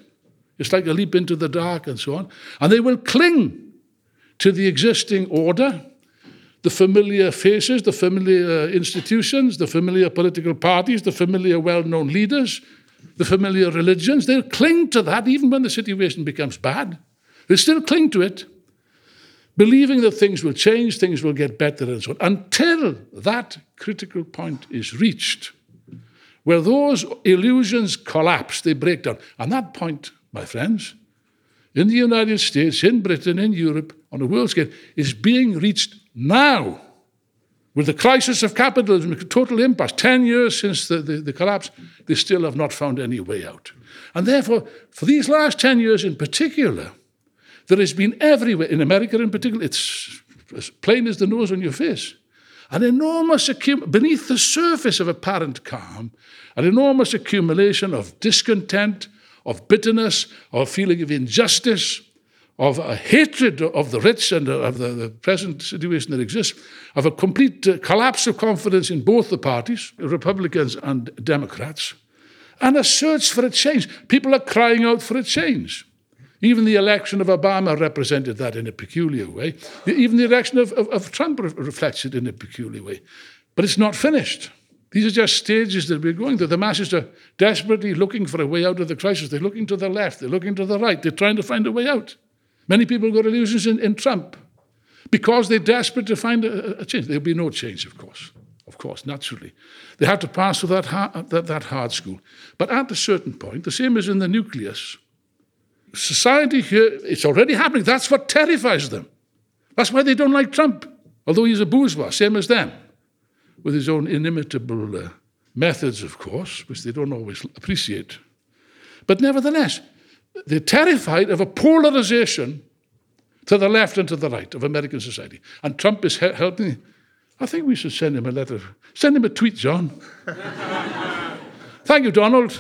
It's like a leap into the dark and so on. And they will cling to the existing order, the familiar faces, the familiar institutions, the familiar political parties, the familiar well known leaders, the familiar religions. They'll cling to that even when the situation becomes bad. They still cling to it, believing that things will change, things will get better, and so on, until that critical point is reached, where those illusions collapse, they break down. And that point, my friends, in the United States, in Britain, in Europe, on a world scale, is being reached now. With the crisis of capitalism, total impasse, 10 years since the, the, the, collapse, they still have not found any way out. And therefore, for these last 10 years in particular, there has been everywhere, in America in particular, it's as plain as the nose on your face, an enormous accumulation, beneath the surface of apparent calm, an enormous accumulation of discontent, of bitterness, of feeling of injustice, of a hatred of the rich and of the, the present situation that exists, of a complete uh, collapse of confidence in both the parties, Republicans and Democrats, and a search for a change. People are crying out for a change. Even the election of Obama represented that in a peculiar way. Even the election of, of, of Trump reflects it in a peculiar way. But it's not finished. These are just stages that we're going through. The masses are desperately looking for a way out of the crisis. They're looking to the left, they're looking to the right, they're trying to find a way out. Many people got illusions in, in Trump because they're desperate to find a, a, change. There'll be no change, of course. Of course, naturally. They have to pass through that hard, that, that hard school. But at a certain point, the same as in the nucleus, society here, it's already happening. That's what terrifies them. That's why they don't like Trump, although he's a bourgeois, same as them with his own inimitable uh, methods, of course, which they don't always appreciate. But nevertheless, they're terrified of a polarization to the left and to the right of American society. And Trump is he- helping. I think we should send him a letter. Send him a tweet, John. Thank you, Donald.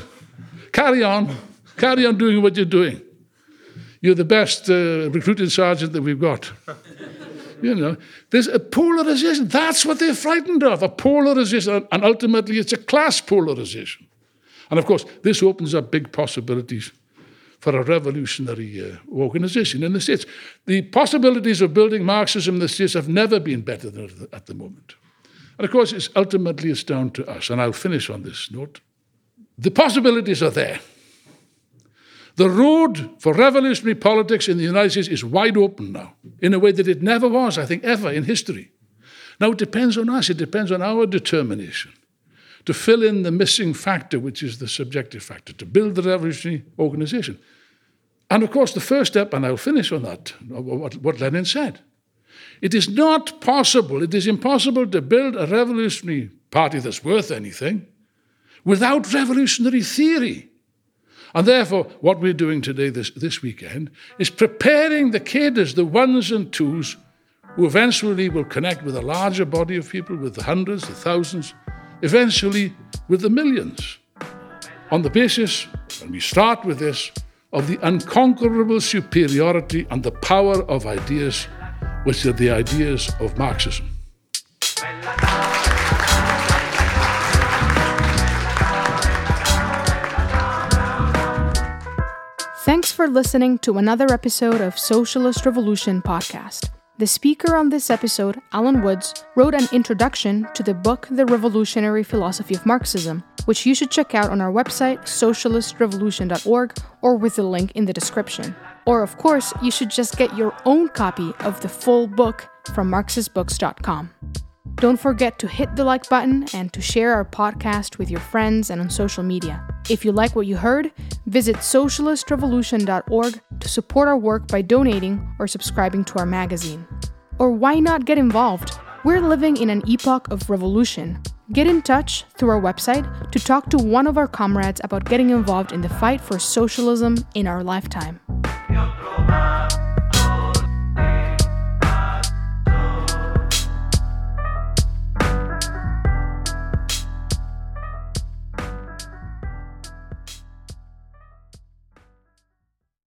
Carry on. Carry on doing what you're doing. You're the best uh, recruiting sergeant that we've got. You know, there's a polarization. That's what they're frightened of a polarization. And ultimately, it's a class polarization. And of course, this opens up big possibilities for a revolutionary uh, organization in the States. The possibilities of building Marxism in the States have never been better than at the moment. And of course, it's ultimately it's down to us. And I'll finish on this note. The possibilities are there. The road for revolutionary politics in the United States is wide open now, in a way that it never was, I think, ever in history. Now, it depends on us, it depends on our determination to fill in the missing factor, which is the subjective factor, to build the revolutionary organization. And of course, the first step, and I'll finish on that, what, what Lenin said. It is not possible, it is impossible to build a revolutionary party that's worth anything without revolutionary theory. And therefore, what we're doing today, this, this weekend, is preparing the cadres, the ones and twos, who eventually will connect with a larger body of people, with the hundreds, the thousands, eventually with the millions. On the basis, and we start with this, of the unconquerable superiority and the power of ideas, which are the ideas of Marxism.
Thanks for listening to another episode of Socialist Revolution podcast. The speaker on this episode, Alan Woods, wrote an introduction to the book The Revolutionary Philosophy of Marxism, which you should check out on our website, socialistrevolution.org, or with the link in the description. Or, of course, you should just get your own copy of the full book from marxistbooks.com. Don't forget to hit the like button and to share our podcast with your friends and on social media. If you like what you heard, visit socialistrevolution.org to support our work by donating or subscribing to our magazine. Or why not get involved? We're living in an epoch of revolution. Get in touch through our website to talk to one of our comrades about getting involved in the fight for socialism in our lifetime.